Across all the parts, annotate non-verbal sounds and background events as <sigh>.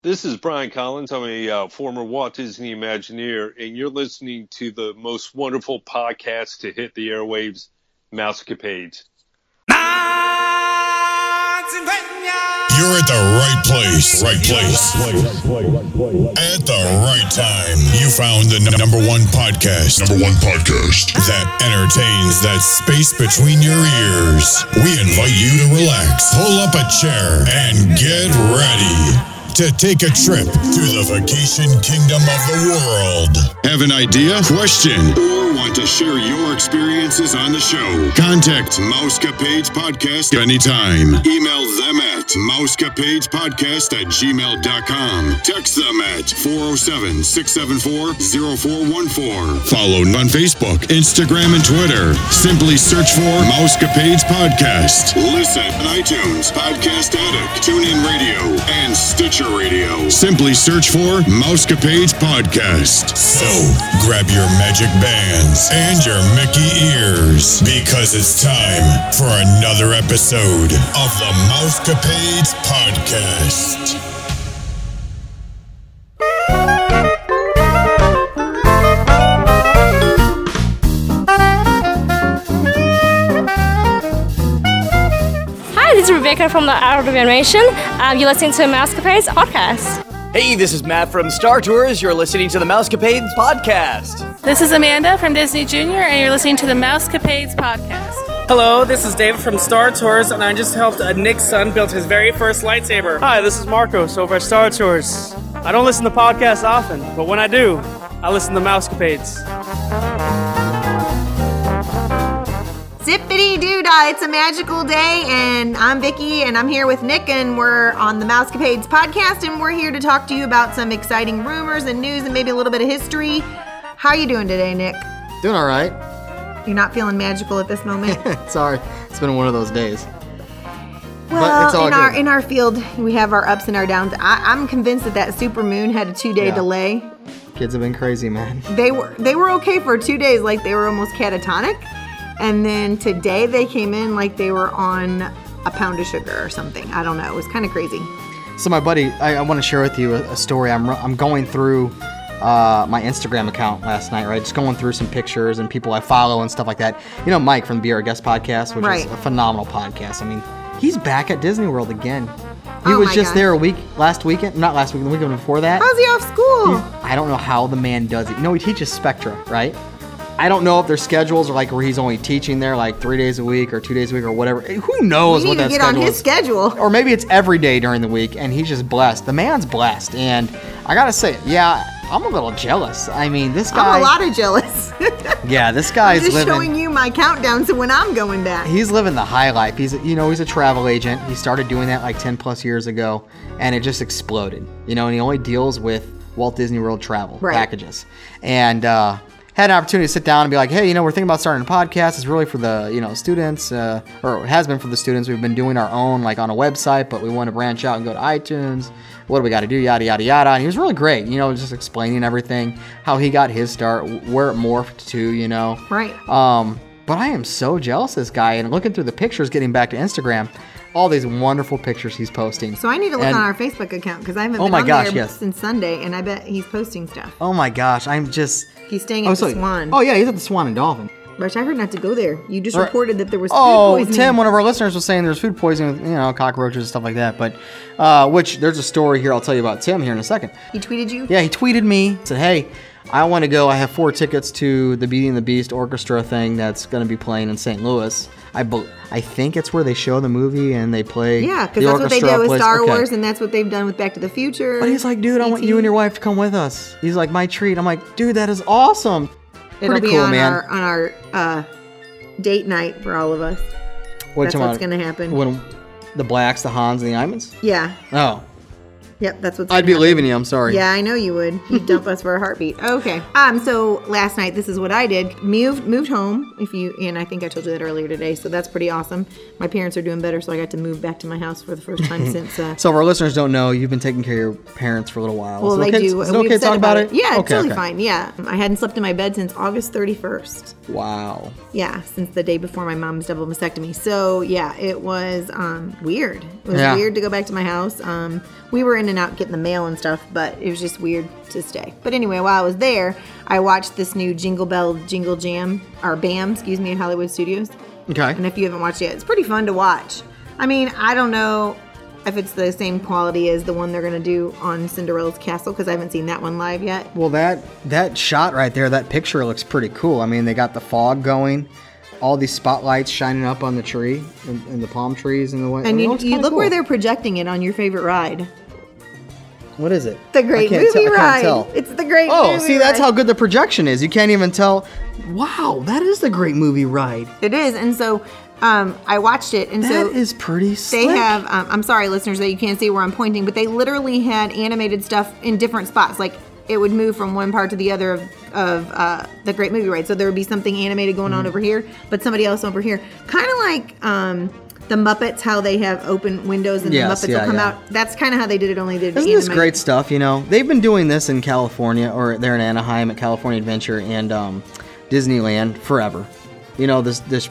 This is Brian Collins. I'm a uh, former Walt Disney Imagineer, and you're listening to the most wonderful podcast to hit the airwaves, Mousecapades. You're at the right place, right place, at the right time. You found the n- number one podcast, number one podcast that entertains that space between your ears. We invite you to relax, pull up a chair, and get ready to take a trip to the vacation kingdom of the world. Have an idea, question, to share your experiences on the show? Contact Mousecapades Podcast anytime. Email them at mousecapadespodcast at gmail.com. Text them at 407 674 0414. Follow on Facebook, Instagram, and Twitter. Simply search for Mousecapades Podcast. Listen on iTunes, Podcast Addict, TuneIn Radio, and Stitcher Radio. Simply search for Mousecapades Podcast. So, grab your magic bands and your Mickey ears because it's time for another episode of the Mousecapades Podcast. Hi, this is Rebecca from the Art of Animation. Um, you're listening to Mousecapades podcast. Hey, this is Matt from Star Tours. You're listening to the Mousecapades podcast. This is Amanda from Disney Junior, and you're listening to the Mousecapades podcast. Hello, this is David from Star Tours, and I just helped uh, Nick's son build his very first lightsaber. Hi, this is Marcos over at Star Tours. I don't listen to podcasts often, but when I do, I listen to Mousecapades. Zippity doo dah, it's a magical day, and I'm Vicky, and I'm here with Nick, and we're on the Mousecapades podcast, and we're here to talk to you about some exciting rumors and news and maybe a little bit of history. How are you doing today, Nick? Doing all right. You're not feeling magical at this moment? <laughs> Sorry, it's been one of those days. well, in our in our field, we have our ups and our downs. I, I'm convinced that that super moon had a two day Yeah. delay. Kids have been crazy, man. They were they were okay for two days, like they were almost catatonic, and then today they came in like they were on a pound of sugar or something. I don't know. It was kind of crazy. So, my buddy, I, I want to share with you a, a story. I'm, I'm going through uh, my Instagram account last night, right? Just going through some pictures and people I follow and stuff like that. You know, Mike from the Be Our Guest podcast, which Right. is a phenomenal podcast. I mean, he's back at Disney World again. He Oh was just gosh. there a week last weekend, not last weekend, the weekend before that. How's he off school? I don't know how the man does it. You know, he teaches Spectra, right? I don't know if their schedules are like where he's only teaching there like three days a week or two days a week or whatever. Who knows what that get on his is. schedule. Or maybe it's every day during the week and he's just blessed. The man's blessed. And I gotta say, yeah, I'm a little jealous. I mean, this guy. I'm a lot of jealous. <laughs> Yeah, this I'm guy's just living. showing you my countdown to when I'm going back. He's living the high life. He's, you know, he's a travel agent. He started doing that like 10 plus years ago, and it just exploded. You know, and he only deals with Walt Disney World travel Right. packages. And uh, had an opportunity to sit down and be like, hey, you know, we're thinking about starting a podcast. It's really for the, you know, students, uh, or it has been for the students. We've been doing our own, like on a website, but we want to branch out and go to iTunes. What do we got to do? Yada, yada, yada. And he was really great, you know, just explaining everything, how he got his start, where it morphed to, you know. Right. Um, but I am so jealous of this guy and looking through the pictures, getting back to Instagram, all these wonderful pictures he's posting. So I need to look And- on our Facebook account because I haven't Oh been my on gosh, there yes. since Sunday, and I bet he's posting stuff. Oh my gosh, I'm just. He's staying at Oh, the so- Swan, Oh yeah, he's at the Swan and Dolphin. Which I heard not to go there. You just Or- reported that there was food poisoning. Oh. Tim, one of our listeners was saying there's food poisoning with you know cockroaches and stuff like that. But uh, which there's a story here I'll tell you about Tim here in a second. he tweeted you. Yeah, he tweeted me said, "Hey, I want to go. I have four tickets to the Beauty and the Beast orchestra thing that's going to be playing in St. Louis. I I think it's where they show the movie and they play. Yeah, because that's what they did with plays- Star okay. Wars, and that's what they've done with Back to the Future. But he's like, dude, I want you and your wife to come with us. He's like, my treat. I'm like, dude, that is awesome. It'll Pretty be cool, on man. our on our uh, date night for all of us. What That's what's gonna happen. When the blacks, the Hans, and the Imans? Yeah. Oh, Yep. That's what's. I'd be happen. leaving you. I'm sorry. Yeah, I know you would. You'd dump us for a heartbeat. Okay. Um. So last night, this is what I did. Moved moved home. If you and I think I told you that earlier today. So that's pretty awesome. My parents are doing better, so I got to move back to my house for the first time <laughs> since. Uh, So if our listeners don't know, you've been taking care of your parents for a little while. well, they okay, do. Is it okay to talk about it? Yeah, it's okay, totally okay. fine. Yeah, I hadn't slept in my bed since August 31st. Wow. Yeah, since the day before my mom's double mastectomy. So yeah, it was um, weird. It was Yeah. weird to go back to my house. Um, we were in in and out getting the mail and stuff, but it was just weird to stay. But anyway, while I was there, I watched this new Jingle Bell Jingle Jam or BAM, excuse me, in Hollywood Studios. Okay. And if you haven't watched it yet, it's pretty fun to watch. I mean, I don't know if it's the same quality as the one they're gonna do on Cinderella's Castle because I haven't seen that one live yet. Well, that that shot right there, that picture looks pretty cool. I mean, they got the fog going, all these spotlights shining up on the tree and, and the palm trees and the way. I And mean, you, you look where they're projecting it on your favorite ride. What is it? The Great Movie tell- I can't Ride. It's the Great Oh, Movie see, that's Ride. how good the projection is. You can't even tell. Wow, that is the great movie ride. It is, and so um, I watched it, and That so is pretty they have. Um, I'm sorry, listeners, that you can't see where I'm pointing, but they literally had animated stuff in different spots. Like it would move from one part to the other of, of uh, the Great Movie Ride. So there would be something animated going Mm-hmm. on over here, but somebody else over here, kind of like. Um, the Muppets, how they have open windows and Yes, the Muppets yeah, will come yeah. out. That's kind of how they did it. Only did Isn't this great stuff? You know, they've been doing this in California, or they're in Anaheim at California Adventure and um, Disneyland forever. You know, this this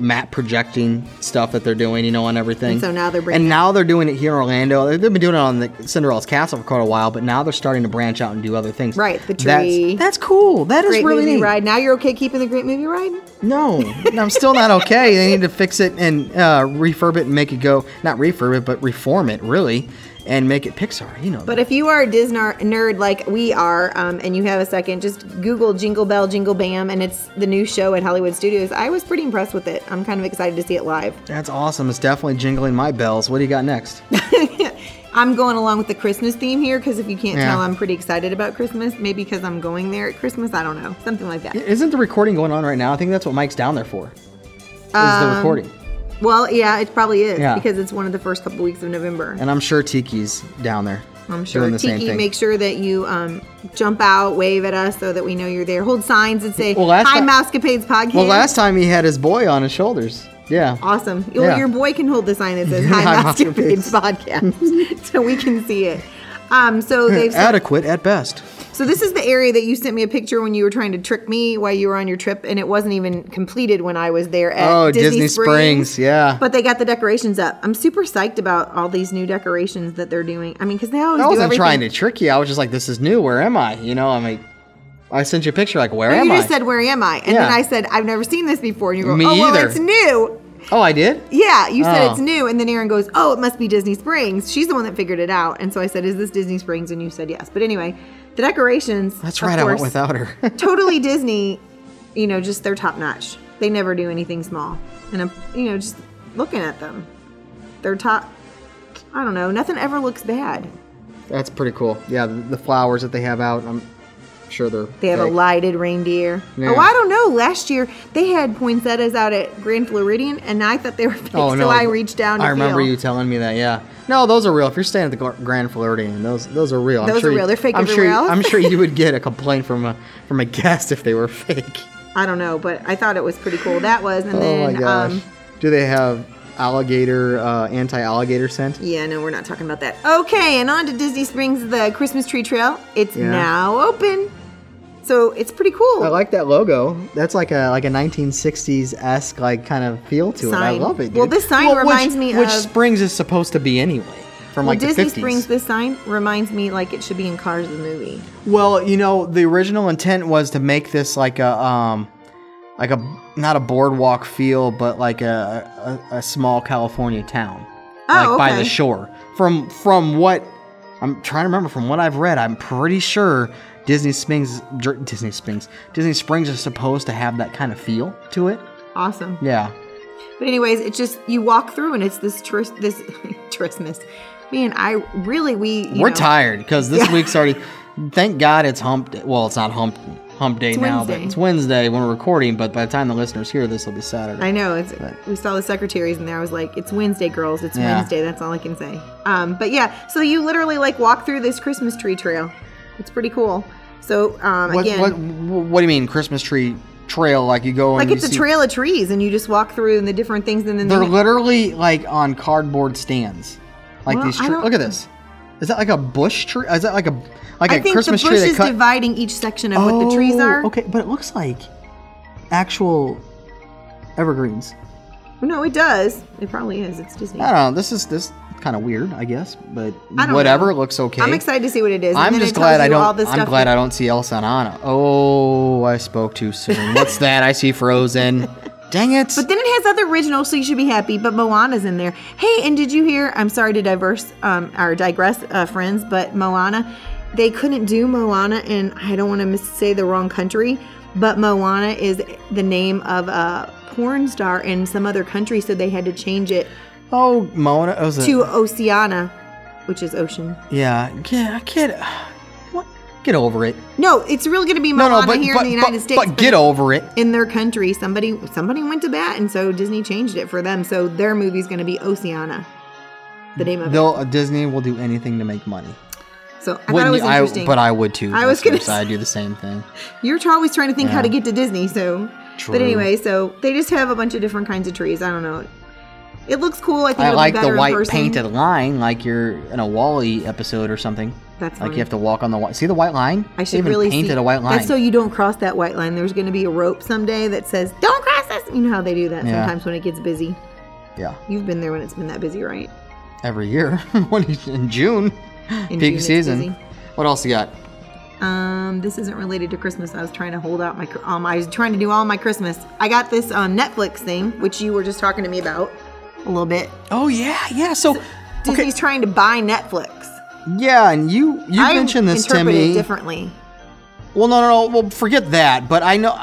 map projecting stuff that they're doing, you know, on everything. And so now they're bringing and now they're doing it here in Orlando. They- They've been doing it on the Cinderella's Castle for quite a while, but now they're starting to branch out and do other things. Right, the tree. That's, cool. That is Great really movie neat. ride. Now you're okay keeping the Great Movie Ride? No, I'm still not okay. They need to fix it and uh, refurb it and make it go not refurb it, but reform it really, and make it Pixar. You know. But if you are a Disney nerd like we are, um, and you have a second, just Google Jingle Bell Jingle Bam, and it's the new show at Hollywood Studios. I was pretty impressed with it. I'm kind of excited to see it live. That's awesome. It's definitely jingling my bells. What do you got next? <laughs> I'm going along with the Christmas theme here because if you can't Yeah. tell, I'm pretty excited about Christmas. Maybe because I'm going there at Christmas. I don't know, something like that. Isn't the recording going on right now? I think that's what Mike's down there for. Is the Um, recording. Well, yeah, it probably is Yeah. because it's one of the first couple weeks of November. And I'm sure Tiki's down there. I'm sure doing the same Tiki, thing. make sure that you um, jump out, wave at us so that we know you're there. Hold signs that say Well, last "Hi, Mousecapades Podcast." Well, last time he had his boy on his shoulders. Yeah. Awesome. Well, Yeah. your boy can hold the sign that says <laughs> Hi, Hi Mousecapades." Mousecapades Podcast <laughs> so we can see it. Um, so they've Adequate at best. So this is the area that you sent me a picture when you were trying to trick me while you were on your trip, and it wasn't even completed when I was there at Oh, Disney, Disney Springs, yeah. But they got the decorations up. I'm super psyched about all these new decorations that they're doing. I mean, because they always I wasn't trying to trick you. I was just like, this is new. Where am I? You know, I'm like, I sent you a picture, like, where But am you I? You just said, "Where am I?" And Yeah. then I said, "I've never seen this before." And you go, Me "Oh, well, it's new." oh, I did? Yeah, you said Oh. it's new, and then Erin goes, "Oh, it must be Disney Springs." She's the one that figured it out, and so I said, "Is this Disney Springs?" And you said yes. But anyway, the decorations. That's of right. I went without her. <laughs> <laughs> totally Disney. You know, just they're top notch. They never do anything small, and I'm, you know, just looking at them, they're top. I don't know. Nothing ever looks bad. That's pretty cool. Yeah, the, the flowers that they have out, I'm sure they're. They have a lighted reindeer. Yeah. Oh, I don't know. Last year they had poinsettias out at Grand Floridian, and I thought they were <laughs> fake, Oh so! I reached down. To I remember feel. you telling me that. Yeah. No, those are real. If you're staying at the Grand Floridian, those those are real. I'm Those sure are you- real. They're fake I'm sure. else. I'm sure you would <laughs> get a complaint from a from a guest if they were fake. I don't know, but I thought it was pretty cool. That was, and oh then, my gosh! um, Do they have alligator uh, anti-alligator scent? yeah, no, we're not talking about that. Okay, and on to Disney Springs, the Christmas tree trail. It's Yeah. now open, so it's pretty cool. I like that logo. That's like a like a 1960s esque like kind of feel to it. I love it. Well, this sign which- reminds me of which of- Springs is supposed to be anyway from well, like Disney the 50s. Springs, this sign reminds me like it should be in Cars the movie. Well, you know, the original intent was to make this like a um like a not a boardwalk feel, but like a a, a small California town. Oh, like by the shore. From from what I'm trying to remember from what I've read, I'm pretty sure Disney Springs Disney Springs Disney Springs is supposed to have that kind of feel to it. Awesome. Yeah. But anyways, it's just you walk through and it's this tris- this <laughs> Christmas. Man, I really we you We're know, tired because this Yeah. week's already. Thank God it's hump. Day. Well, it's not hump hump day It's now, Wednesday. but it's Wednesday when we're recording. But by the time the listeners hear this, it'll be Saturday. I know it's. We saw the secretaries in there. I was like, "It's Wednesday, girls. It's Yeah. Wednesday." That's all I can say. Um, but yeah, so you literally like walk through this Christmas tree trail. It's pretty cool. So um, What, again, what what do you mean Christmas tree trail? Like you go and like it's a trail of trees, and you just walk through and the different things, and then They're they- literally like on cardboard stands. Like Well, these. Tre- look at this. Is that like a bush tree? Is that like a like I a think Christmas the tree bush they is cut? dividing each section of what the trees Oh, are. Okay, but it looks like actual evergreens. No, it does. It probably is. It's Disney. I don't know. This is this kind of weird, I guess, but I whatever. know. It looks okay. I'm excited to see what it is. I'm just glad I don't. I'm glad that- I don't see Elsa and Anna. Oh, I spoke too soon. What's <laughs> that? I see Frozen. Dang it! But then it has other originals, so you should be happy. But Moana's in there. Hey, and did you hear? I'm sorry to diverse um, or digress, uh, friends, but Moana, they couldn't do Moana, and I don't want to mis- say the wrong country, but Moana is the name of a porn star in some other country, so they had to change it oh, Mona. it a- to Oceana, which is ocean. yeah, get get <sighs> what? Get over it. No, it's really going to be No, Moana no, but here but, in the United but, States. but get over it. in their country, somebody somebody went to bat, and so Disney changed it for them. So their movie's going to be Oceana, the name of it. They'll uh, Disney will do anything to make money. So I thought it was you- I- interesting. but I would too. I was gonna listeners. <laughs> I do the same thing. You're always trying to think how to get to Disney, so. True. But anyway, so they just have a bunch of different kinds of trees. I don't know. It looks cool. I think I like be the white painted line, like you're in a Wally episode or something. That's like funny. you have to walk on the white. See the white line? I They should even really painted see. a white line. That's so you don't cross that white line. There's going to be a rope someday that says "Don't cross this." You know how they do that Yeah. sometimes when it gets busy. yeah, You've been there when it's been that busy, right? every year <laughs> in June, In peak June season. What else you got? Um, this isn't related to Christmas. I was trying to hold out my. Um, I was trying to do all my Christmas. I got this um, Netflix thing, which you were just talking to me about a little bit. Oh yeah, yeah. So Disney's trying to buy Netflix. yeah, and you you I mentioned this to me. differently. Well, no, no, no. Well, forget that. But I know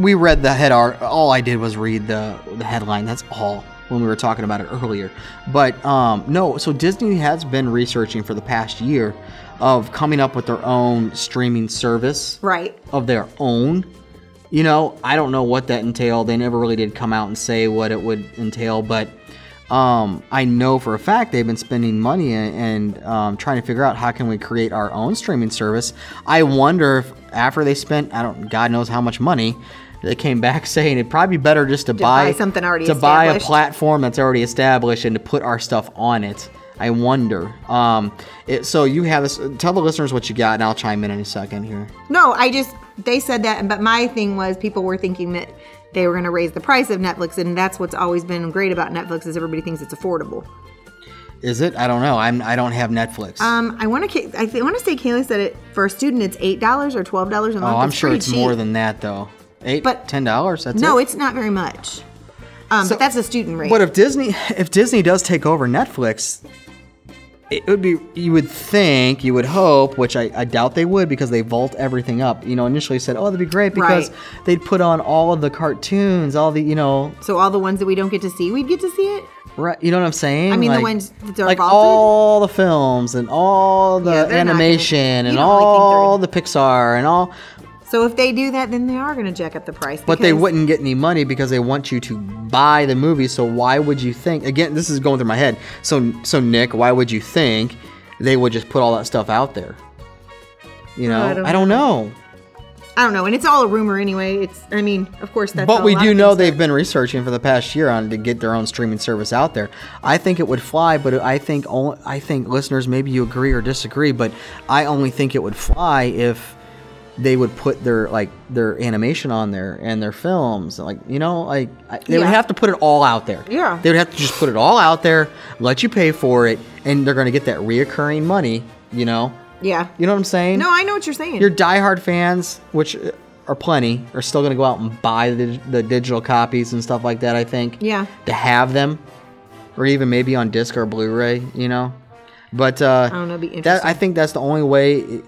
we read the head art. All I did was read the the headline. That's all when we were talking about it earlier. But um, no. So Disney has been researching for the past year of coming up with their own streaming service Right. of their own. You know, I don't know what that entailed. They never really did come out and say what it would entail, but um, I know for a fact they've been spending money and, and um, trying to figure out how can we create our own streaming service. I wonder if after they spent, I don't, God knows how much money, they came back <laughs> saying it'd probably be better just to, buy something already established to buy a platform that's already established and to put our stuff on it. I wonder. Um, it, so you have this. Tell the listeners what you got, and I'll chime in in a second here. No, I just they said that, but my thing was people were thinking that they were going to raise the price of Netflix, and that's what's always been great about Netflix is everybody thinks it's affordable. Is it? I don't know. I'm. I don't have Netflix. Um, I want to. I want to say Kaylee said it for a student. It's eight dollars or twelve dollars a month. oh, I'm It's sure it's more than that though. Eight, But- ten dollars. That's No, it. it's not very much. Um, So- but that's a student rate. But if Disney, if Disney does take over Netflix, it would be. You would think, you would hope, which I, I doubt they would, because they vault everything up. You know, initially said, oh, that'd be great because Right. they'd put on all of the cartoons, all the, you know, so all the ones that we don't get to see, we'd get to see it. right. You know what I'm saying? I mean, the ones that are like vaulted? all the films and all the Yeah, they're gonna- animation and don't really all the Pixar and all. So if they do that, then they are going to jack up the price. But they wouldn't get any money because they want you to buy the movie. So why would you think? Again, this is going through my head. So so Nick, why would you think they would just put all that stuff out there? You know, I I don't don't, know. I don't know, and it's all a rumor anyway. It's. I mean, of course that's. But we do know they've are. been researching for the past year on to get their own streaming service out there. I think it would fly, but I think only, I think listeners maybe you agree or disagree, but I only think it would fly if they would put their like their animation on there and their films like you know like I, they would have to put it all out there Yeah. they would have to just put it all out there let you pay for it and they're going to get that reoccurring money you know Yeah. you know what i'm saying No, I know what you're saying. your diehard fans, which are plenty, are still going to go out and buy the, the digital copies and stuff like that. I think. Yeah. To have them, or even maybe on disc or Blu-ray, you know. But uh, I don't know, that. I think that's the only way it,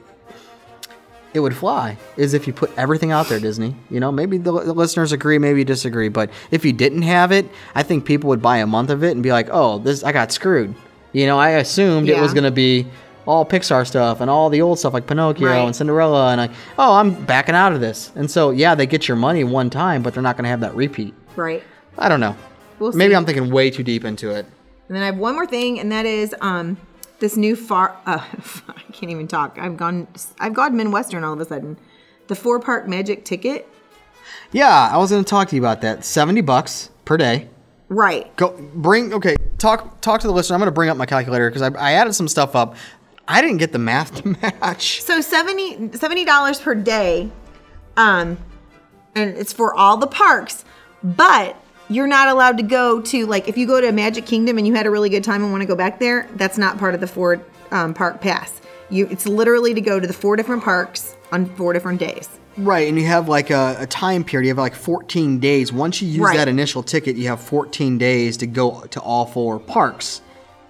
it would fly is if you put everything out there, Disney. You know, maybe the, the listeners agree, maybe disagree, but if you didn't have it, I think people would buy a month of it and be like, "Oh, this I got screwed." You know, I assumed it was going to be all Pixar stuff and all the old stuff like Pinocchio Right. and Cinderella, and like, oh, I'm backing out of this. And so, yeah, they get your money one time, but they're not going to have that repeat. right. I don't know. We'll Maybe see. I'm thinking way too deep into it. And then I have one more thing, and that is um this new far. <laughs> Uh, I can't even talk. I've gone. I've gone Midwestern all of a sudden. The four park magic ticket. Yeah, I was going to talk to you about that. Seventy bucks per day. Right. Go bring. Okay, talk talk to the listener. I'm going to bring up my calculator because I, I added some stuff up. I didn't get the math to <laughs> match. So 70 dollars per day, um, and it's for all the parks. But you're not allowed to go to like if you go to Magic Kingdom and you had a really good time and want to go back there, that's not part of the Ford um, Park Pass. You, it's literally to go to the four different parks on four different days. Right, and you have like a, a time period. You have like 14 days. Once you use Right. that initial ticket, you have 14 days to go to all four parks.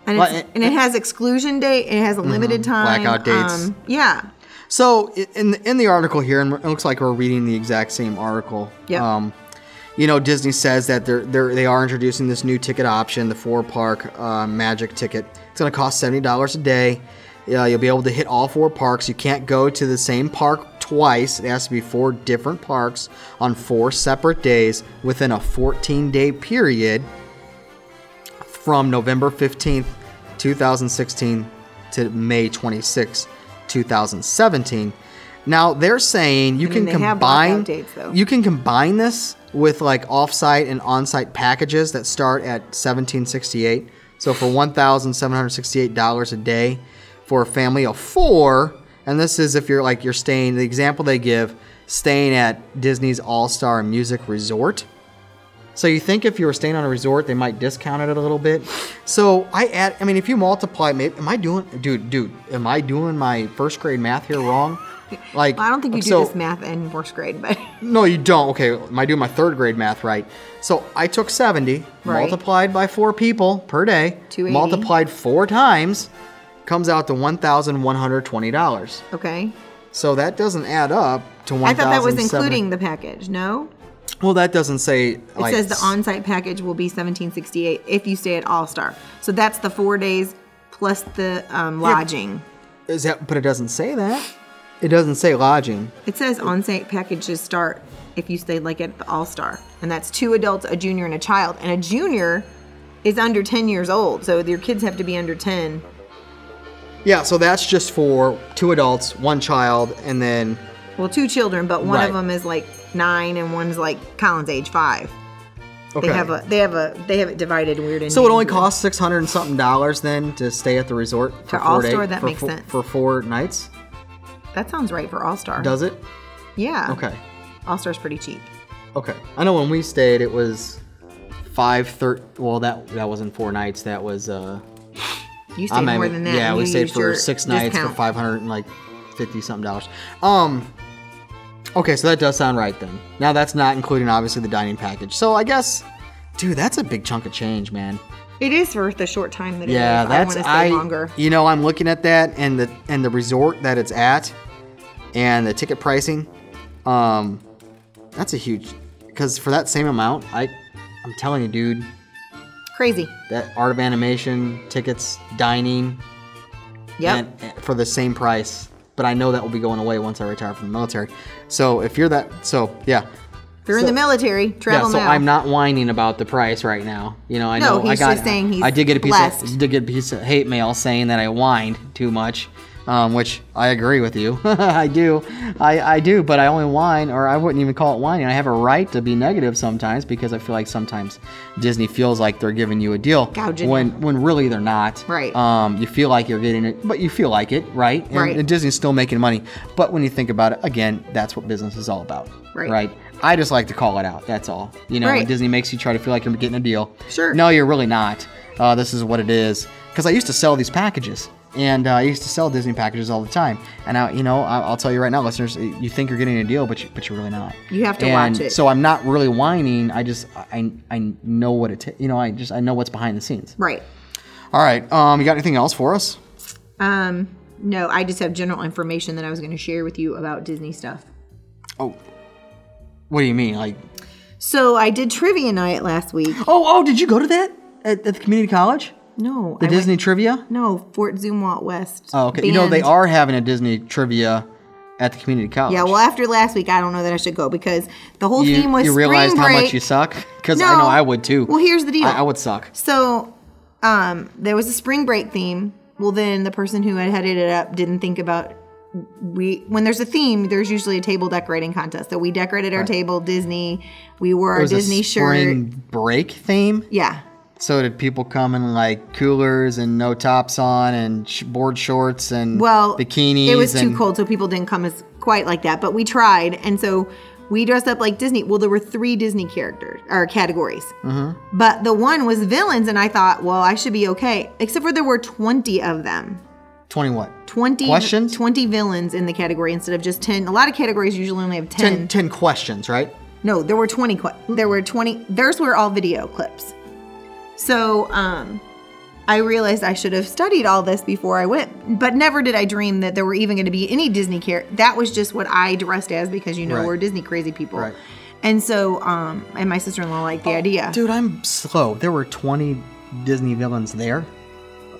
And, Well, it's, and it has exclusion date. It has a limited time. Mm-hmm. Blackout dates. Um, yeah. So in the, in the article here, and it looks like we're reading the exact same article. Yep. Um, you know, Disney says that they're, they're they are introducing this new ticket option, the four park uh, Magic ticket. It's going to cost seventy dollars a day. Uh, you'll be able to hit all four parks. You can't go to the same park twice. It has to be four different parks on four separate days within a 14 day period from November 15th, 2016 to May 26th, 2017. Now they're saying you I mean, can combine dates, you can combine this with like offsite and on-site packages that start at 1768. So for $1,768 a day for a family of 4, and this is if you're like you're staying the example they give staying at Disney's All-Star Music Resort. So you think if you were staying on a resort, they might discount it a little bit. So I add, I mean, if you multiply, maybe am I doing, dude, dude, am I doing my first grade math here wrong? <laughs> Like, Well, I don't think you do this math in fourth grade, but <laughs> No, you don't. Okay, am I doing my third grade math right? So I took 70, Right. multiplied by four people per day, 280. multiplied four times, comes out to $1,120. okay. So that doesn't add up to I thought that was including the package. No, Well, that doesn't say. it Like, says the on-site package will be 1768 if you stay at All Star. So that's the four days plus the um, lodging. Is that? But it doesn't say that. It doesn't say lodging. It says on-site packages start if you stay like at the All Star, and that's two adults, a junior, and a child. And a junior is under 10 years old, so your kids have to be under 10. Yeah, so that's just for two adults, one child, and then Well, two children, but one Right. of them is like nine, and one's like Colin's age five. okay. They have a they have a they have it divided weird. so it only costs six hundred and something dollars then to stay at the resort for For All-Star, days that for makes sense. for four nights. That sounds right for All Star. Does it? Yeah. Okay. All Star's pretty cheap. Okay. I know when we stayed, it was five thirty. Well, that that wasn't four nights. That was uh. You stayed I mean, more than that. Yeah, we stayed for six nights for five hundred and like fifty something dollars. Um. Okay, so that does sound right then. Now that's not including obviously the dining package. So I guess, dude, that's a big chunk of change, man. It is for the short time that it Yeah, is. that's I want I. longer. You know, I'm looking at that and the and the resort that it's at, and the ticket pricing. Um, that's a huge because for that same amount, I, I'm telling you, dude, Crazy. that art of animation tickets, dining, Yep. and, and for the same price. But I know that will be going away once I retire from the military. So if you're that, so yeah. if you're in the military, travel yeah, so now. I'm not whining about the price right now. You know, I No, know I got. just saying he's I did get a piece blessed. of did get a piece of hate mail saying that I whined too much, um, which I agree with you. <laughs> I do, I, I do, but I only whine, or I wouldn't even call it whining. I have a right to be negative sometimes because I feel like sometimes Disney feels like they're giving you a deal Gouging when when really they're not. Right. Um, you feel like you're getting it, but you feel like it, right? And, Right. and Disney's still making money, but when you think about it, again, that's what business is all about. Right. Right. I just like to call it out. That's all. You know, when Right. Disney makes you try to feel like you're getting a deal. Sure. No, you're really not. Uh, this is what it is. Because I used to sell these packages, and uh, I used to sell Disney packages all the time. And I, you know, I- I'll tell you right now, listeners, you think you're getting a deal, but you, but you're really not. You have to and watch it. So I'm not really whining. I just I I know what it. ta- you know, I just I know what's behind the scenes. right. All right. Um, you got anything else for us? Um, no, I just have general information that I was going to share with you about Disney stuff. Oh. What do you mean? Like, So I did trivia night last week. oh, oh, did you go to that at, at the community college? No, The I Disney Went, trivia? no, Fort Zumwalt West. Oh, okay. You know they are having a Disney trivia at the community college. Yeah, well, after last week, I don't know that I should go because the whole you, theme was you spring realized how much you suck <laughs> because I know I would too. Well, here's the deal. I, I would suck. So, um, there was a spring break theme. Well, then the person who had headed it up didn't think about we when there's a theme, there's usually a table decorating contest. So we decorated our table Disney. We wore our Disney a spring shirt. break theme. Yeah. So did people come in like coolers and no tops on and sh- board shorts and Well, bikinis? It was too cold, so people didn't come as quite like that. But we tried, and so We dressed up like Disney. Well, there were three Disney characters or categories, Mhm. but the one was villains, and I thought, well, I should be okay. Except for there were twenty of them. 20 what? 20 Questions? 20 villains in the category instead of just 10 a lot of categories usually only have 10, 10, 10 questions, right? no there were 20 que- there were 20 theirs were all video clips so um i realized i should have studied all this before i went but never did i dream that there were even going to be any disney care that was just what i dressed as because you know Right. we're disney crazy people Right. and so um and my sister-in-law liked the idea Dude, I'm slow. There were 20 Disney villains there.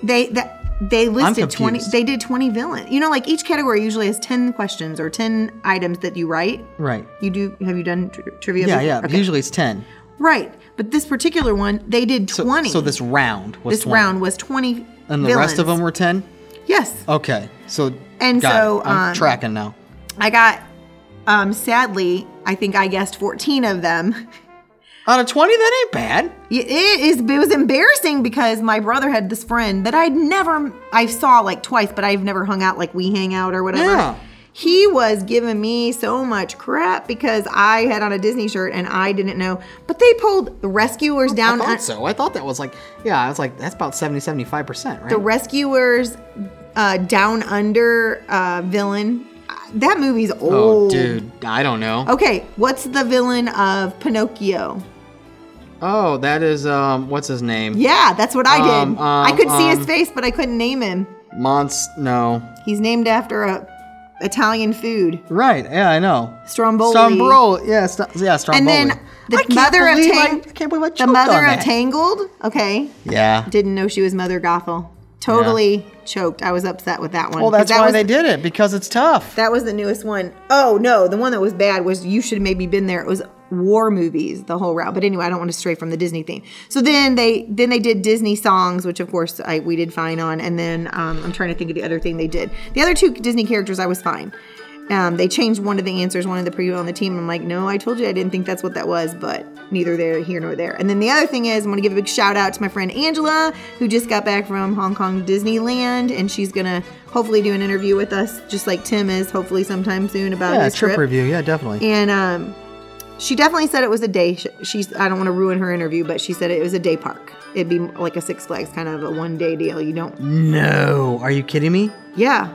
they that they listed 20 they did 20 villains you know like each category usually has 10 questions or 10 items that you write Right. You do? Have you done tri- trivia? Yeah, before? yeah. Okay. Usually it's 10. Right, but this particular one, they did So, twenty. so this round was this 20. round was twenty. And the rest of them were 10? Yes, Okay. So And got so, it. I'm um, tracking now. I got. Um, sadly, I think I guessed fourteen of them. <laughs> Out of 20, that ain't bad. Y- It is. It was embarrassing because my brother had this friend that I'd never. I saw like twice, but I've never hung out like we hang out or whatever. Yeah. He was giving me so much crap because I had on a Disney shirt and I didn't know. But they pulled the rescuers down. I un- thought so. I thought that was like, yeah, I was like, that's about 70, 75%, right? the rescuers uh, down under uh, villain that movie's old. oh, old dude. I don't know. okay what's the villain of pinocchio Oh, that is, um, what's his name? yeah that's what i did Um, i um, could see his um, face but i couldn't name him Mons, no. he's named after a italian food Right, yeah, I know. stromboli Stromboli. Yeah, st- yeah, Stromboli. and then the mother of believe Tang- I, I can't believe I the mother of that. tangled okay Yeah. didn't know she was mother gothel totally choked i was upset with that one Well, that's that why was- they did it because it's tough. That was the newest one. Oh no, the one that was bad was you should have maybe been there. It was war movies the whole route. But anyway, I don't want to stray from the Disney theme. So then they then they did Disney songs, which of course I we did fine on. And then um, I'm trying to think of the other thing they did. The other two Disney characters I was fine. Um, they changed one of the answers, one of the preview on the team. I'm like, no, I told you I didn't think that's what that was, but neither there, here nor there. And then the other thing is, I'm to give a big shout out to my friend Angela, who just got back from Hong Kong Disneyland, and she's going to hopefully do an interview with us, just like Tim is, hopefully sometime soon about yeah, his trip, trip. review. Yeah, definitely. And um, she definitely said it was a day. sh- She's I don't want to ruin her interview, but she said it was a day park. It'd be like a Six Flags kind of a one day deal. You don't. No, are you kidding me? Yeah.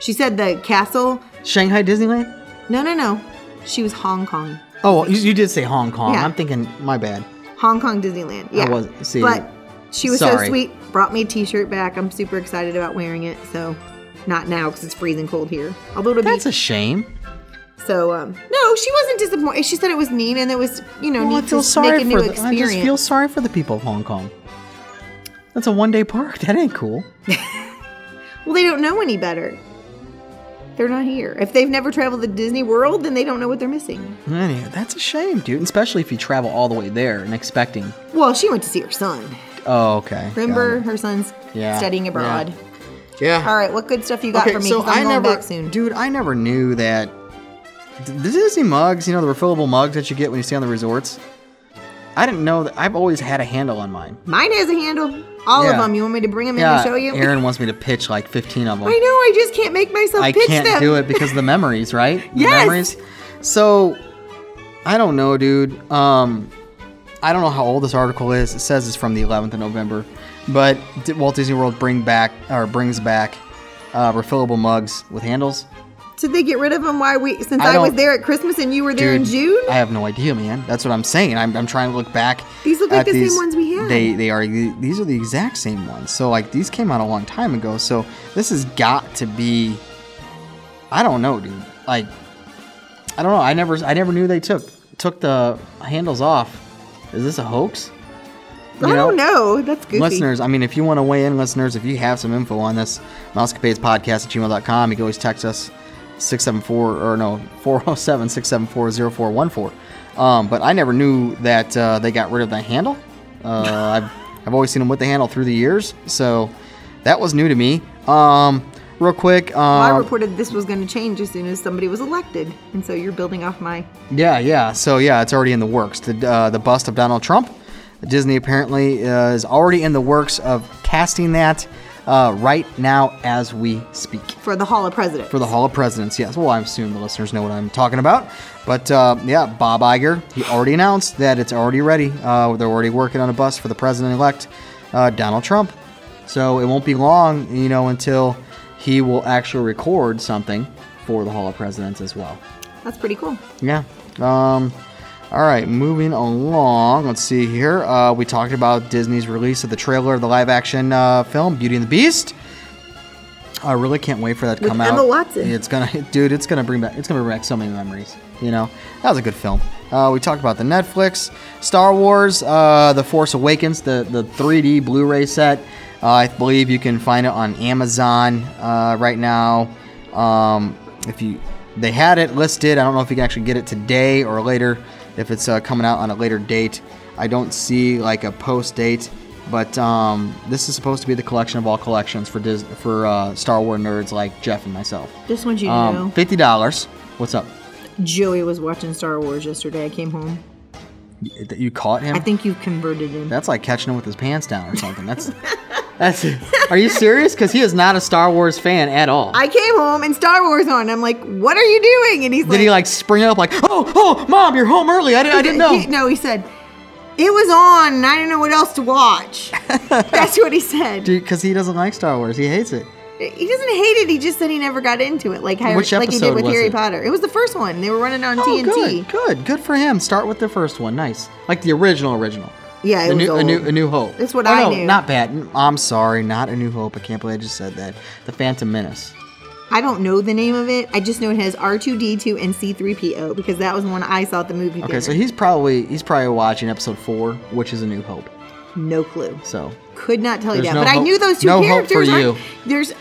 She said the castle. Shanghai Disneyland? No, no, no. She was Hong Kong. Oh, you, you did say Hong Kong. Yeah. I'm thinking, my bad. Hong Kong Disneyland. Yeah. I was- see, but she was so sweet. Brought me a T-shirt back. I'm super excited about wearing it. So, not now because it's freezing cold here. Although it'll That's be a shame. So. Um, no, she wasn't disappointed. She said it was neat and it was you know Well, I neat feel to sorry make a new for the, I just feel sorry for the people of Hong Kong. That's a one day park. <laughs> That ain't cool. <laughs> Well, they don't know any better. They're not here. If they've never traveled to Disney World, then they don't know what they're missing. Anyway, that's a shame, dude. Especially if you travel all the way there and expecting. Well, she went to see her son. Oh, okay. Remember, her son's Yeah, studying abroad. Yeah. All right, what good stuff you got okay, for me? so 'Cause I'm I going never, back soon. dude, I never knew that the Disney mugs, you know, the refillable mugs that you get when you stay on the resorts. I didn't know that. I've always had a handle on mine. Mine has a handle. All of them. You want me to bring them in Yeah, and show you? Aaron wants me to pitch like 15 of them. I know. I just can't make myself I can't them. do it <laughs> because of the memories, right? The Yes. memories. So, I don't know, dude. Um, I don't know how old this article is. It says it's from the 11th of November, but Walt Disney World bring back or brings back uh, refillable mugs with handles. Did they get rid of them? Why we? Since I I, was there at Christmas and you were there in June. I have no idea, man. That's what I'm saying. I'm, I'm trying to look back. These look like the same ones we had. They they are these are the exact same ones. So like these came out a long time ago. So this has got to be. I don't know, dude. Like, I don't know. I never I never knew they took took the handles off. Is this a hoax? I don't know. That's goofy. Listeners, I mean, if you want to weigh in, listeners, if you have some info on this, mousecapadespodcast at gmail.com, you can always text us 674 or no 407 674 0414. Um, but I never knew that uh, they got rid of the handle. Uh, I've, I've always seen them with the handle through the years, so that was new to me. Um, real quick, Well, I um, reported this was going to change as soon as somebody was elected, and so you're building off my. Yeah, yeah. So yeah, it's already in the works. The uh, the bust of Donald Trump. Disney apparently uh, is already in the works of casting that. Uh, right now as we speak. For the Hall of Presidents. For the Hall of Presidents, yes. Well, I assume the listeners know what I'm talking about. But uh, yeah, Bob Iger, he already announced that it's already ready. Uh, they're already working on a bus for the president elect, uh, Donald Trump. So it won't be long, you know, until he will actually record something for the Hall of Presidents as well. That's pretty cool. Yeah. Um, all right, moving along. Let's see here. Uh, we talked about Disney's release of the trailer of the live action uh, film Beauty and the Beast. I really can't wait for that to With come Emma out. Watson. It's gonna, <laughs> dude. It's gonna bring back. It's gonna bring back so many memories. You know, that was a good film. Uh, we talked about the Netflix, Star Wars, uh, The Force Awakens, the the 3D Blu-ray set. Uh, I believe you can find it on Amazon uh, right now. Um, if you, they had it listed. I don't know if you can actually get it today or later. If it's uh, coming out on a later date, I don't see like a post date. But um, this is supposed to be the collection of all collections for Dis- for uh, Star Wars nerds like Jeff and myself. Just want you to Um, know, Fifty dollars. What's up? Joey was watching Star Wars yesterday. I came home. That you caught him? I think you've converted him. That's like catching him with his pants down or something. That's <laughs> that's. Are you serious? Because he is not a Star Wars fan at all. I came home and Star Wars on. I'm like, what are you doing? And he's Did he like spring up like, oh, oh, mom, you're home early. I didn't, I didn't know. He- no, he said, it was on and I didn't know what else to watch. <laughs> That's what he said. Because he doesn't like Star Wars. He hates it. He doesn't hate it. He just said he never got into it, like Harry, Which like he did with Harry it? Potter. It was the first one. They were running on Oh, TNT. good, good, good for him. Start with the first one. Nice, like the original, original. Yeah, it a was new, old. a new, a new hope. That's what Oh, I no, knew. Not bad. I'm sorry, not a new hope. I can't believe I just said that. The Phantom Menace. I don't know the name of it. I just know it has R2D2 and C3PO because that was the one I saw at the movie Okay, so he's probably he's probably watching episode four, which is a New Hope. no clue. So Could not tell you that. no but I knew those two no hope for characters. I- you. there's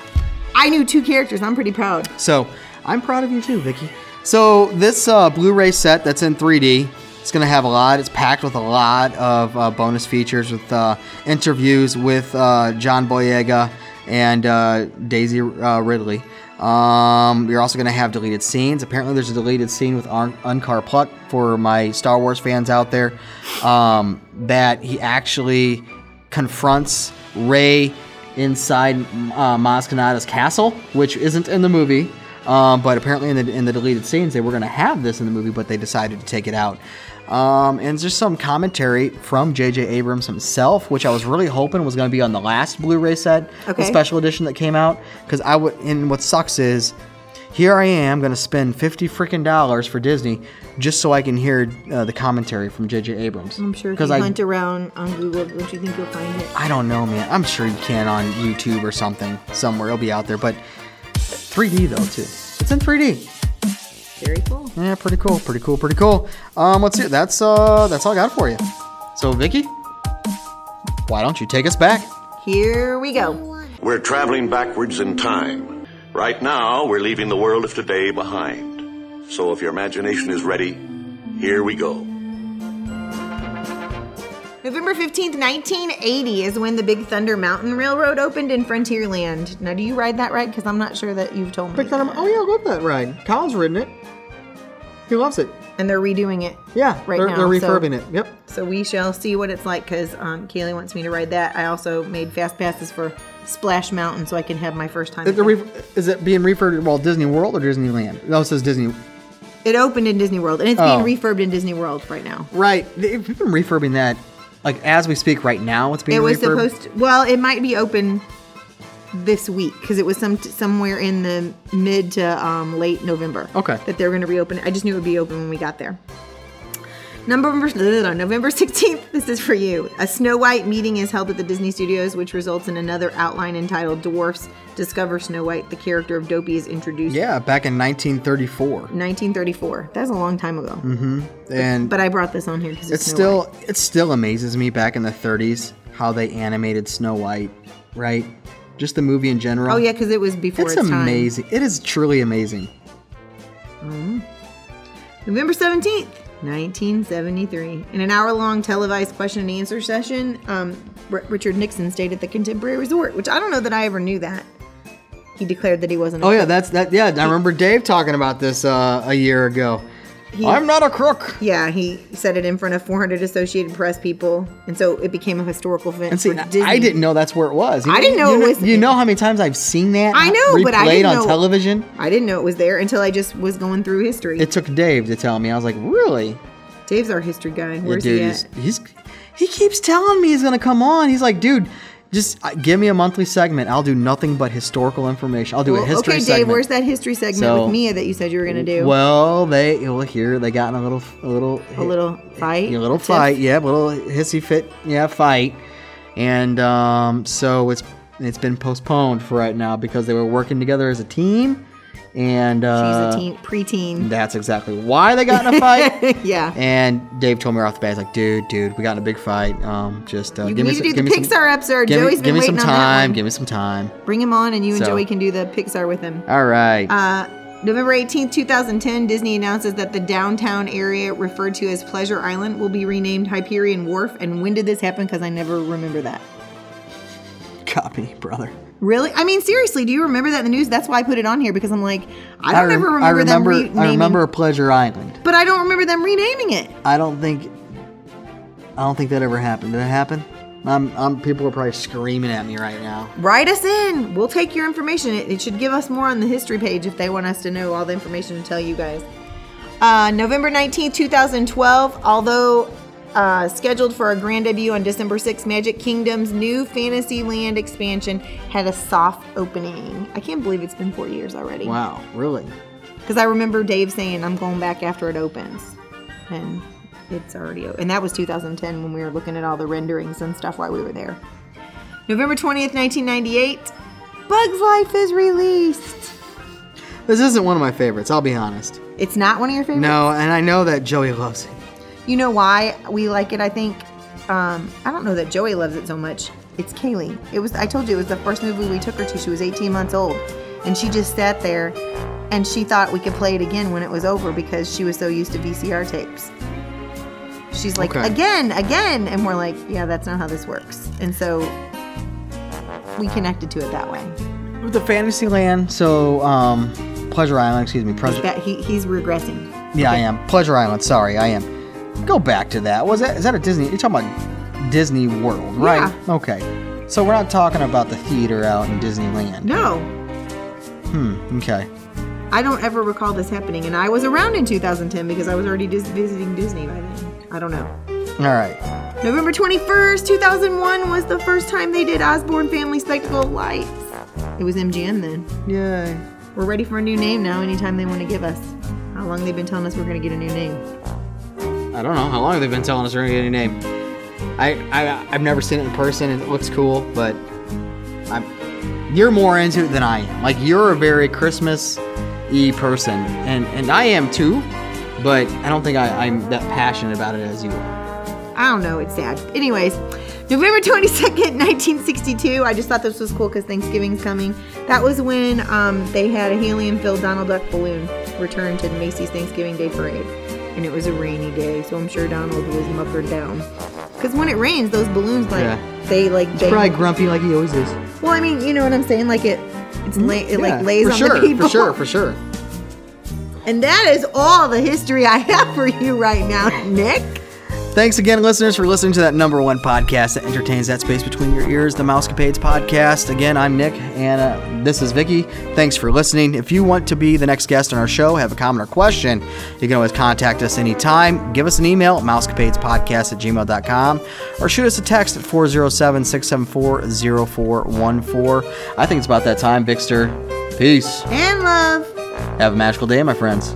I knew two characters. I'm pretty proud. So I'm proud of you too, Vicky. So this uh, Blu-ray set that's in 3D, it's gonna have a lot. It's packed with a lot of uh, bonus features with uh, interviews with uh, John Boyega and uh, Daisy uh, Ridley. Um, you're also gonna have deleted scenes. Apparently, there's a deleted scene with Ar- Unkar Plutt for my Star Wars fans out there. Um, that he actually confronts Rey inside uh, Maz Kanata's castle, which isn't in the movie. Um, but apparently, in the in the deleted scenes, they were going to have this in the movie, but they decided to take it out. Um, and there's some commentary from J.J. Abrams himself, which I was really hoping was going to be on the last Blu-ray set, Okay. the special edition that came out. Because I would, and what sucks is, here I am going to spend fifty freaking dollars for Disney just so I can hear uh, the commentary from J.J. Abrams. I'm sure if you I hunt around on Google, don't you think you'll find it? I don't know, man. I'm sure you can on YouTube or something somewhere. It'll be out there, but 3D though too. It's in 3D. Very cool. Yeah, pretty cool, pretty cool, pretty cool. Um, let's see. That's uh, that's all I got for you. So, Vicky, why don't you take us back? Here we go. We're traveling backwards in time. Right now, we're leaving the world of today behind. So if your imagination is ready, here we go. November 15th, 1980 is when the Big Thunder Mountain Railroad opened in Frontierland. Now, do you ride that ride? Because I'm not sure that you've told me. Big Thunder. Oh yeah, I love that ride. Kyle's ridden it. He loves it. And they're redoing it. Yeah, right they're, now. they're so- refurbing it. Yep. So we shall see what it's like because um, Kaylee wants me to ride that. I also made fast passes for Splash Mountain so I can have my first time. Is, re- is it being refurbed? Well, Disney World or Disneyland? No, it says Disney. It opened in Disney World and it's Oh. being refurbed in Disney World right now. Right. They've been refurbing that. Like as we speak right now, it's being it was refurbed. supposed to, well, it might be open this week because it was some somewhere in the mid to um, late November. Okay. That they're going to reopen. I just knew it would be open when we got there. November, November 16th, <laughs> this is for you. A Snow White meeting is held at the Disney Studios, which results in another outline entitled Dwarfs Discover Snow White. The character of Dopey is introduced. Yeah, back in 1934. 1934. That's a long time ago. Mm-hmm. And But I brought this on here because it's it's, still White. it still amazes me back in the 30s how they animated Snow White, right? Just the movie in general. Oh, yeah, because it was before it's, its, time. amazing. It is truly amazing. Mhm. November 17th, 1973. In an hour long televised question and answer session, um, R- Richard Nixon stayed at the Contemporary Resort, which I don't know that I ever knew that. He declared that he wasn't. Oh yeah, that's that. Yeah, I remember Dave talking about this uh, a year ago. He, I'm not a crook. Yeah, he said it in front of 400 Associated Press people, and so it became a historical event And see. I didn't know that's where it was. I didn't know you it know, was- You know how many times I've seen that? I know, but I didn't on know- television. I didn't know it was there until I just was going through history. It took Dave to tell me. I was like, really? Dave's our history guy. Yeah, Where's dude, he he's, at? he's he keeps telling me he's gonna come on. He's like, dude, just uh, give me a monthly segment. I'll do nothing but historical information. I'll do Well, a history okay, segment. Dave, where's that history segment So- with Mia that you said you were going to do? Well, they well here they got in a little a little a little fight? a little tiff? fight, yeah, a little hissy fit, yeah, fight, and um, so it's it's been postponed for right now because they were working together as a team, and uh, She's a teen, preteen. That's exactly why they got in a fight. <laughs> yeah. And Dave told me off the bat, he's like, dude, dude, we got in a big fight. Um, just uh, You give me need some, to do give the me some- Pixar episode. Give me, Joey's been give me some waiting on that time. Give me some time. Bring him on, and you and So- Joey can do the Pixar with him. All right. Uh, November 18th, 2010, Disney announces that the downtown area referred to as Pleasure Island will be renamed Hyperion Wharf. And when did this happen? Because I never remember that. Copy, brother. Really? I mean, seriously, do you remember that in the news? That's why I put it on here because I'm like, I don't rem- ever remember, I remember. them renaming. I remember Pleasure Island. But I don't remember them renaming it. I don't think. I don't think that ever happened. Did it happen? I'm. I'm. People are probably screaming at me right now. Write us in. We'll take your information. It, it should give us more on the history page if they want us to know all the information to tell you guys. Uh, November 19th, 2012, although uh, scheduled for a grand debut on December 6th, Magic Kingdom's new Fantasyland expansion had a soft opening. I can't believe it's been four years already. Wow. Really? Because I remember Dave saying, I'm going back after it opens. And it's already, o- and that was 2010 when we were looking at all the renderings and stuff while we were there. November 20th, 1998, Bug's Life is released. This isn't one of my favorites. I'll be honest. It's not one of your favorites? No, and I know that Joey loves it. You know why we like it, I think? Um, I don't know that Joey loves it so much. It's Kaylee. It was, I told you, it was the first movie we took her to. She was 18 months old. And she just sat there and she thought we could play it again when it was over because she was so used to VCR tapes. She's like, Okay. again, again. And we're like, yeah, that's not how this works. And so we connected to it that way. With the Fantasyland, so um, Pleasure Island. Excuse me. Pleasure. That he, he's regressing. Yeah, I am. Pleasure Island. Sorry, I am. Go back to that. Was that is that a Disney? You're talking about Disney World, right? Yeah. Okay. So we're not talking about the theater out in Disneyland. No, Hmm. Okay. I don't ever recall this happening. And I was around in 2010 because I was already dis- visiting Disney by then. I don't know. All right. November 21st, 2001 was the first time they did Osborne Family Spectacle of Lights. It was MGM then. Yay. We're ready for a new name now anytime they want to give us. How long they've been telling us we're going to get a new name. I don't know how long they've been telling us we're gonna get a name. I, I I've never seen it in person. and It looks cool, but I'm you're more into it than I am. Like you're a very Christmas y person, and and I am too, but I don't think I, I'm that passionate about it as you are. I don't know, it's sad. Anyways, November 22nd, 1962. <laughs> I just thought this was cool because Thanksgiving's coming. That was when um, they had a helium filled Donald Duck balloon returned to Macy's Thanksgiving Day Parade. And it was a rainy day, so I'm sure Donald was muckered down. Because when it rains, those balloons, like, Yeah. they, like, He's they. probably grumpy like he always is. Well, I mean, you know what I'm saying? Like, it, it's la- it. Yeah, like, lays for on sure, the people. for sure, for sure. And that is all the history I have for you right now, <laughs> Nick. Thanks again, listeners, for listening to that number one podcast that entertains that space between your ears, the Mousecapades podcast. Again, I'm Nick, and uh, this is Vicky. Thanks for listening. If you want to be the next guest on our show, have a comment or question, you can always contact us anytime. Give us an email at mousecapadespodcast at gmail.com or shoot us a text at 407 674 0414. I think it's about that time, Vixter. Peace. And love. Have a magical day, my friends.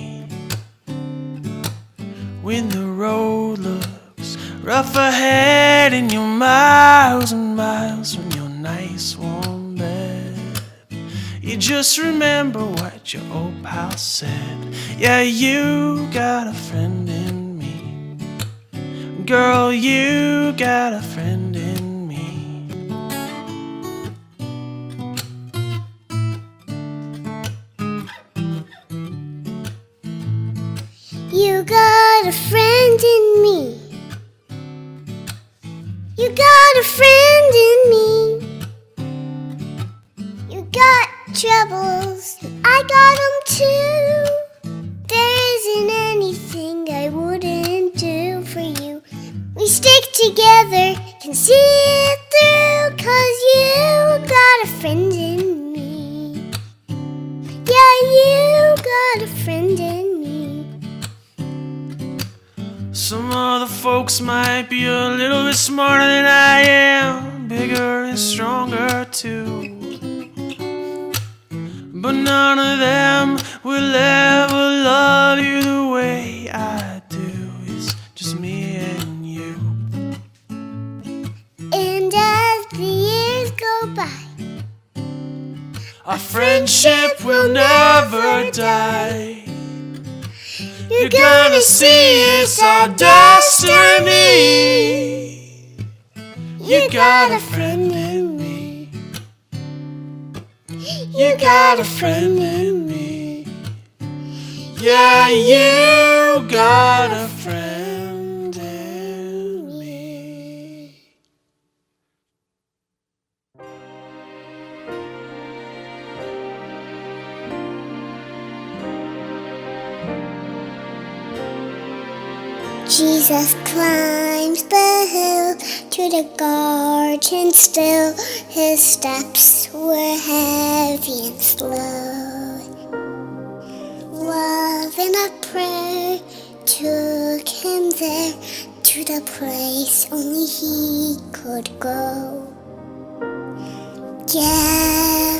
When the road looks rough ahead and you're miles and miles from your nice warm bed, you just remember what your old pal said. Yeah, you got a friend in me. Girl, you got a friend in me. You got a friend smarter than I am, bigger and stronger too. But none of them will ever love you the way I do. It's just me and you. And as the years go by, Our friendship will never die. You're gonna see it's our destiny. You got a friend in me. You got a friend in me. Yeah, you got a friend Jesus climbs the hill to the garden still. His steps were heavy and slow. Love and a prayer took him there to the place only he could go. Gethsemane.